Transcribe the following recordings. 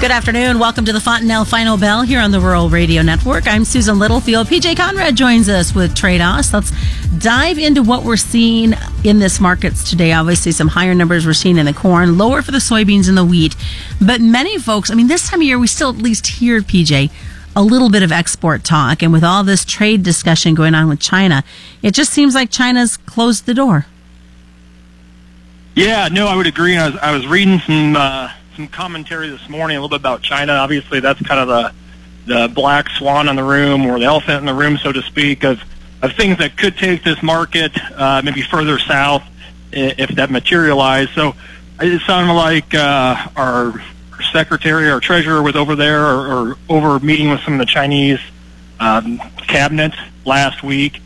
Good afternoon. Welcome to the Fontanelle Final Bell here on the Rural Radio Network. I'm Susan Littlefield. PJ Conradt joins us with Tradas. Let's dive into what we're seeing in this markets today. Obviously, some higher numbers we're seeing in the corn, lower for the soybeans and the wheat. But many folks, I mean, this time of year, we still at least hear, PJ, a little bit of export talk. And with all this trade discussion going on with China, it just seems like China's closed the door. Yeah, no, I would agree. I was, I was reading some. Uh some commentary this morning a little bit about China. Obviously, that's kind of the the black swan in the room, or the elephant in the room, so to speak, of of things that could take this market uh, maybe further south if that materialized. So it sounded like uh, our secretary, our treasurer, was over there or, or over meeting with some of the Chinese um, cabinet last week.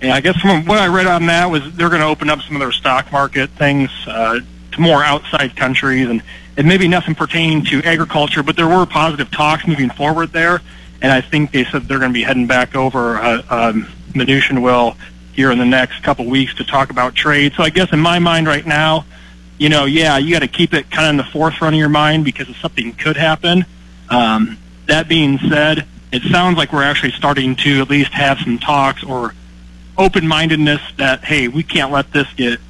And I guess from what I read on that was they're going to open up some of their stock market things uh, to more outside countries and and maybe nothing pertaining to agriculture, but there were positive talks moving forward there. And I think they said they're going to be heading back over uh, um, Mnuchin will here in the next couple weeks to talk about trade. So I guess in my mind right now, you know, yeah, you got to keep it kind of in the forefront of your mind because something could happen. Um, that being said, it sounds like we're actually starting to at least have some talks or open-mindedness that hey, we can't let this get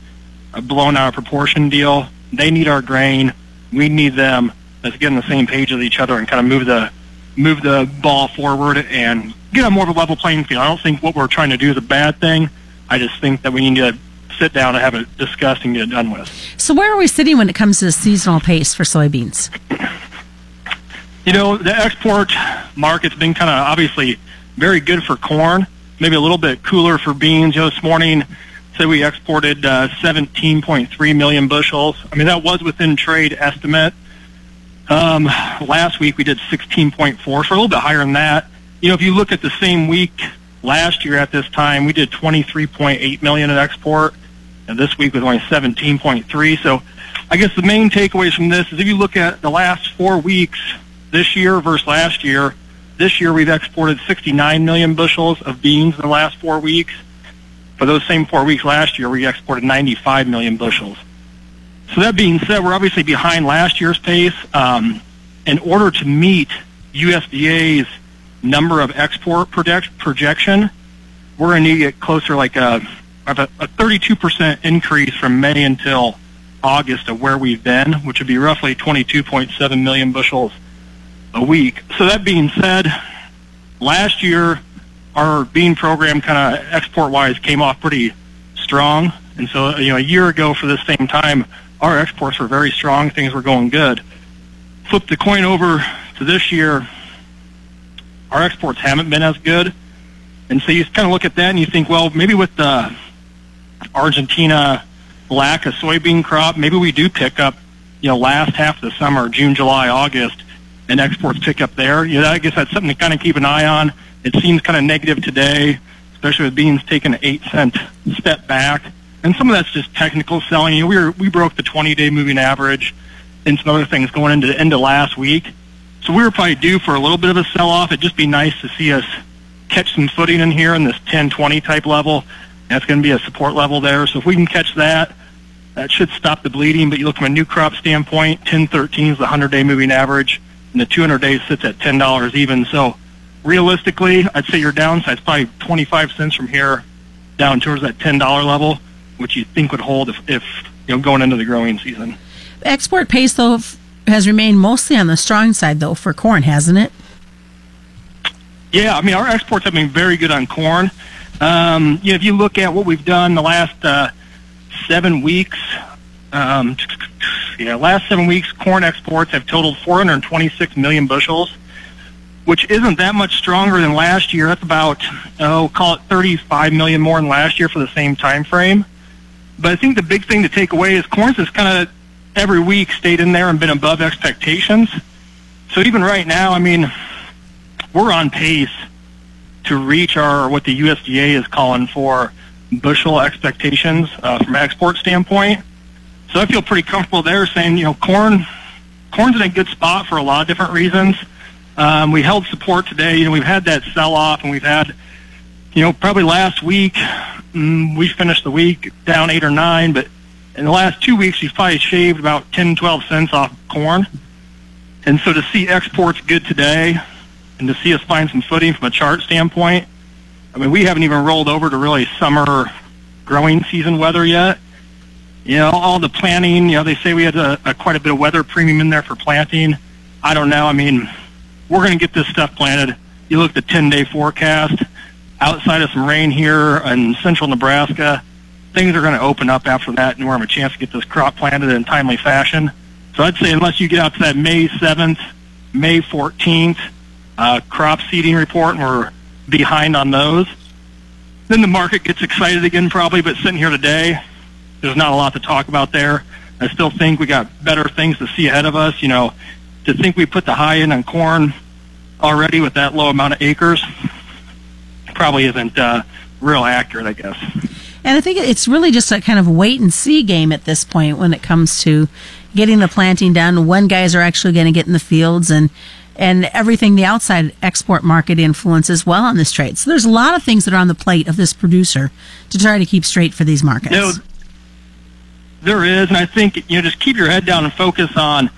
a blown out of proportion deal. They need our grain we need them Let's get on the same page with each other and kind of move the move the ball forward and get on more of a level playing field. I don't think what we're trying to do is a bad thing. I just think that we need to sit down and have it discussed and get it done with. So where are we sitting when it comes to the seasonal pace for soybeans? You know, the export market's been kind of obviously very good for corn, maybe a little bit cooler for beans. You know, this morning said we exported uh, 17.3 million bushels. I mean, that was within trade estimate. Um, last week we did 16.4, so a little bit higher than that. You know, if you look at the same week last year at this time, we did 23.8 million in export, and this week was only 17.3. So, I guess the main takeaways from this is if you look at the last four weeks this year versus last year, this year we've exported 69 million bushels of beans in the last four weeks. For those same four weeks last year, we exported 95 million bushels. So that being said, we're obviously behind last year's pace. Um, in order to meet USDA's number of export project, projection, we're going to need to get closer like a, a, a 32% increase from May until August of where we've been, which would be roughly 22.7 million bushels a week. So that being said, last year our bean program kind of export wise came off pretty strong. And so, you know, a year ago for this same time, our exports were very strong. Things were going good. Flip the coin over to this year, our exports haven't been as good. And so you kind of look at that and you think, well, maybe with the Argentina lack of soybean crop, maybe we do pick up, you know, last half of the summer, June, July, August, and exports pick up there. You know, I guess that's something to kind of keep an eye on. It seems kind of negative today, especially with beans taking an eight cent step back. And some of that's just technical selling. You know, we were, we broke the 20 day moving average and some other things going into the end of last week. So we were probably due for a little bit of a sell off. It'd just be nice to see us catch some footing in here in this 10 20 type level. That's going to be a support level there. So if we can catch that, that should stop the bleeding. But you look from a new crop standpoint, 10 13 is the 100 day moving average, and the 200 days sits at $10 even. So realistically, I'd say your downside is probably 25 cents from here down towards that $10 level, which you think would hold if, if you know going into the growing season. Export pace though has remained mostly on the strong side though for corn, hasn't it? Yeah, I mean our exports have been very good on corn. Um, you know, if you look at what we've done the last uh, seven weeks, um, yeah, last seven weeks, corn exports have totaled 426 million bushels which isn't that much stronger than last year. That's about oh, call it 35 million more than last year for the same time frame. But I think the big thing to take away is corns has kind of every week stayed in there and been above expectations. So even right now, I mean, we're on pace to reach our what the USDA is calling for bushel expectations uh, from export standpoint. So I feel pretty comfortable there, saying you know corn corn's in a good spot for a lot of different reasons. Um, we held support today. You know, we've had that sell off, and we've had, you know, probably last week mm, we finished the week down eight or nine, but in the last two weeks we've probably shaved about 10, 12 cents off corn. And so to see exports good today, and to see us find some footing from a chart standpoint, I mean, we haven't even rolled over to really summer growing season weather yet. You know, all the planting, you know, they say we had a, a quite a bit of weather premium in there for planting. I don't know. I mean, we're going to get this stuff planted. You look at the 10-day forecast, outside of some rain here in central Nebraska, things are going to open up after that, and we're going to have a chance to get this crop planted in timely fashion. So I'd say unless you get out to that May 7th, May 14th uh, crop seeding report, and we're behind on those, then the market gets excited again probably, but sitting here today, there's not a lot to talk about there. I still think we got better things to see ahead of us. You know, to think we put the high end on corn already with that low amount of acres probably isn't uh, real accurate, I guess. And I think it's really just a kind of wait and see game at this point when it comes to getting the planting done, when guys are actually going to get in the fields and and everything the outside export market influences well on this trade. So there's a lot of things that are on the plate of this producer to try to keep straight for these markets. No, there is, and I think you know just keep your head down and focus on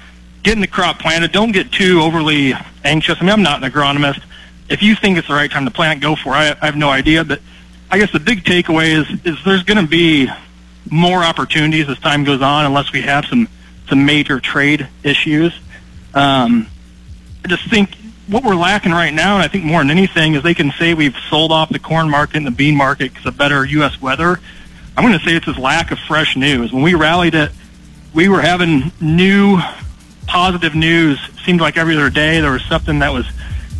getting the crop planted. Don't get too overly anxious. I mean, I'm not an agronomist. If you think it's the right time to plant, go for it. I, I have no idea, but I guess the big takeaway is is there's going to be more opportunities as time goes on, unless we have some some major trade issues. Um, I just think what we're lacking right now, and I think more than anything, is they can say we've sold off the corn market and the bean market because of better U.S. weather. I'm going to say it's this lack of fresh news. When we rallied it, we were having new positive news. It seemed like every other day there was something that was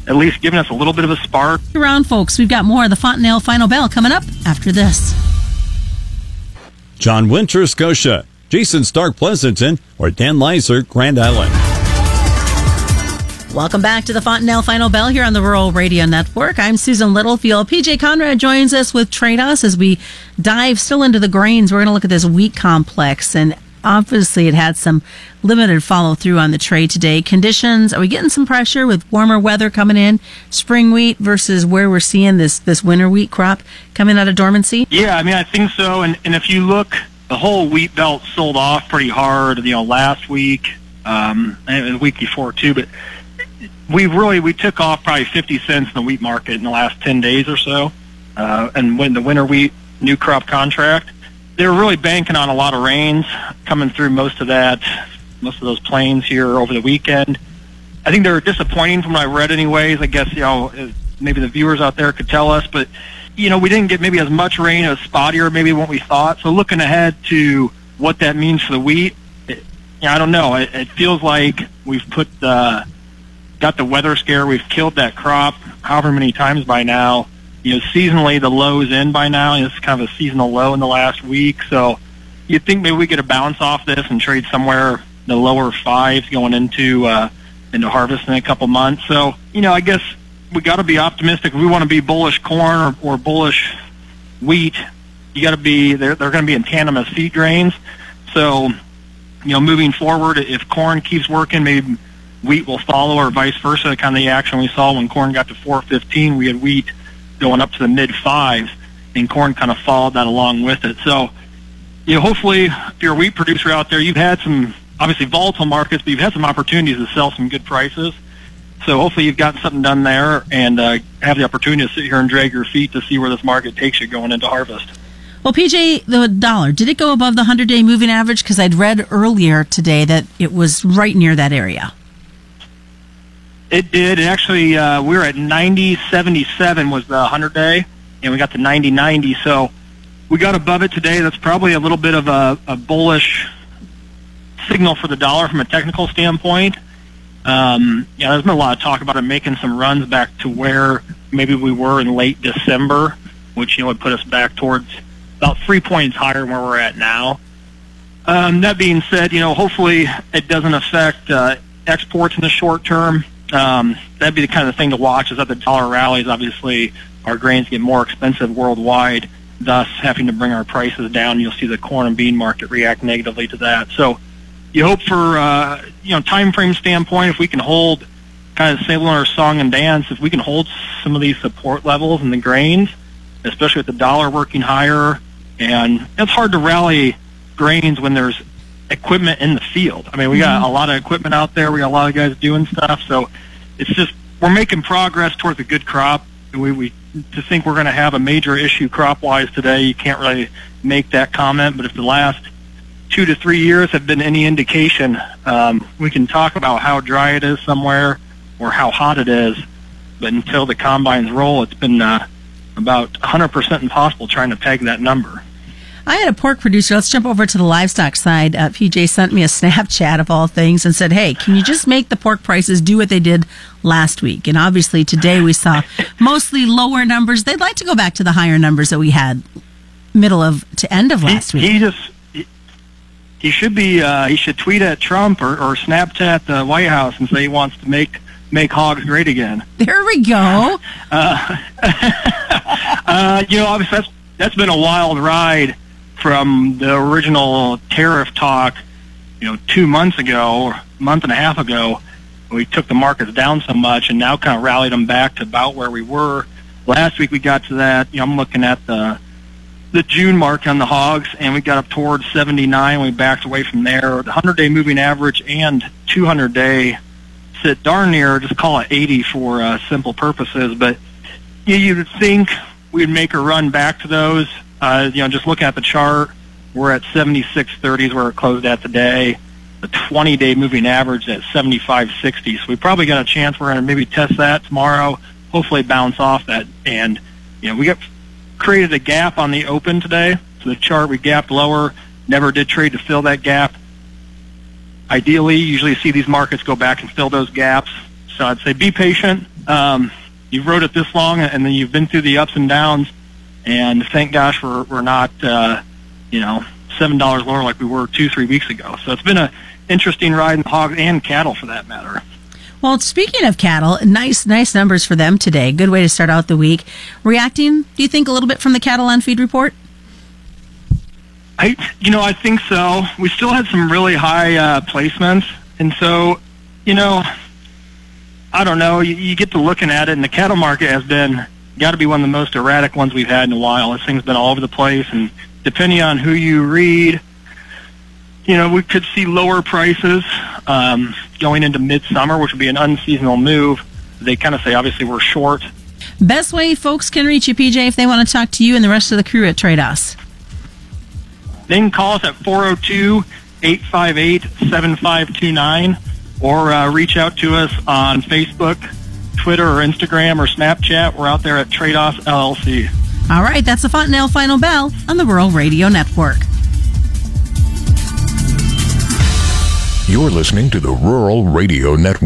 at least giving us a little bit of a spark. Around, folks, we've got more of the Fontanelle Final Bell coming up after this. John Winter, Scotia. Jason Stark, Pleasanton, or Dan Leiser, Grand Island. Welcome back to the Fontanelle Final Bell here on the Rural Radio Network. I'm Susan Littlefield. PJ Conradt joins us with Tradas as we dive still into the grains. We're going to look at this wheat complex and obviously it had some limited follow through on the trade today. Conditions, are we getting some pressure with warmer weather coming in? Spring wheat versus where we're seeing this, this winter wheat crop coming out of dormancy? Yeah, I mean, I think so. And, and if you look, the whole wheat belt sold off pretty hard, you know, last week, um, and the week before too, but we really we took off probably 50 cents in the wheat market in the last 10 days or so. Uh, and when the winter wheat new crop contract, they were really banking on a lot of rains coming through most of that, most of those plains here over the weekend. I think they were disappointing from what I read, anyways. I guess you uh, know maybe the viewers out there could tell us, but you know we didn't get maybe as much rain as spottier maybe what we thought. So looking ahead to what that means for the wheat, it, know, I don't know. It, it feels like we've put the got the weather scare. We've killed that crop however many times by now. You know, seasonally the low's in by now. It's kind of a seasonal low in the last week. So you'd think maybe we get a bounce off this and trade somewhere the lower fives going into uh, into harvest in a couple months. So you know, I guess we got to be optimistic. If we want to be bullish corn or, or bullish wheat, you got to be they're they're going to be in tandem as feed grains. So you know, moving forward, if corn keeps working, maybe wheat will follow or vice versa. Kind of the action we saw when corn got to 415, we had wheat going up to the mid fives, and corn kind of followed that along with it. So, you know, hopefully, if you're a wheat producer out there, you've had some obviously volatile markets, but you've had some opportunities to sell some good prices. So hopefully you've gotten something done there and uh, have the opportunity to sit here and drag your feet to see where this market takes you going into harvest. Well, PJ, the dollar, did it go above the 100 day moving average? Because I'd read earlier today that it was right near that area. It did. And actually, uh, we were at 90.77 was the 100 day, and we got to 90.90. So we got above it today. That's probably a little bit of a, a bullish signal for the dollar from a technical standpoint. Um, yeah, there's been a lot of talk about it making some runs back to where maybe we were in late December, which you know would put us back towards about three points higher than where we're at now. Um, that being said, you know, hopefully it doesn't affect uh, exports in the short term um, that'd be the kind of thing to watch. Is that the dollar rallies? Obviously, our grains get more expensive worldwide, thus having to bring our prices down. You'll see the corn and bean market react negatively to that. So, you hope for uh, you know time frame standpoint, if we can hold kind of similar our song and dance, if we can hold some of these support levels in the grains, especially with the dollar working higher, and it's hard to rally grains when there's equipment in the field. I mean, we got a lot of equipment out there. We got a lot of guys doing stuff, so it's just we're making progress towards a good crop. We, we to think we're going to have a major issue crop wise today, you can't really make that comment. But if the last two to three years have been any indication, um, we can talk about how dry it is somewhere or how hot it is. But until the combines roll, it's been uh, about 100% impossible trying to peg that number. I had a pork producer. Let's jump over to the livestock side. Uh, PJ sent me a Snapchat of all things and said, "Hey, can you just make the pork prices do what they did last week?" And obviously, today we saw mostly lower numbers. They'd like to go back to the higher numbers that we had middle of to end of last he, week. He just he, he should be uh, he should tweet at Trump or, or Snapchat the White House and say he wants to make make hogs great again. There we go. Uh, uh, you know, obviously that's that's been a wild ride from the original tariff talk. You know, two months ago, or month and a half ago, we took the markets down so much, and now kind of rallied them back to about where we were. Last week we got to that. You know, I'm looking at the the June mark on the hogs, and we got up towards 79. We backed away from there. The 100-day moving average and 200-day sit darn near, just call it 80 for uh, simple purposes. But you, you'd think we'd make a run back to those. Uh, you know, just looking at the chart, we're at 76.30s where it closed at today. The 20-day moving average at 75.60. So we probably got a chance. We're going to maybe test that tomorrow. Hopefully bounce off that. And you know, we got created a gap on the open today. So the chart we gapped lower. Never did trade to fill that gap. Ideally, usually see these markets go back and fill those gaps. So I'd say be patient. Um, you've rode it this long, and then you've been through the ups and downs. And thank gosh we're we're not, uh, you know, seven dollars lower like we were two three weeks ago. So it's been a interesting ride in hogs and cattle for that matter. Well, speaking of cattle, nice, nice numbers for them today. Good way to start out the week. Reacting, do you think, a little bit from the cattle on feed report? I, you know, I think so. We still had some really high uh, placements, and so, you know, I don't know. You, you get to looking at it, and the cattle market has been got to be one of the most erratic ones we've had in a while. This thing's been all over the place, and depending on who you read, you know, we could see lower prices um, going into midsummer, which would be an unseasonal move. They kind of say, obviously, we're short. Best way folks can reach you, PJ, if they want to talk to you and the rest of the crew at Tradas. They can call us at 402 858 7529 or uh, reach out to us on Facebook, Twitter, or Instagram, or Snapchat. We're out there at Tradas LLC. All right, that's the Fontanelle Final Bell on the Rural Radio Network. You're listening to the Rural Radio Network.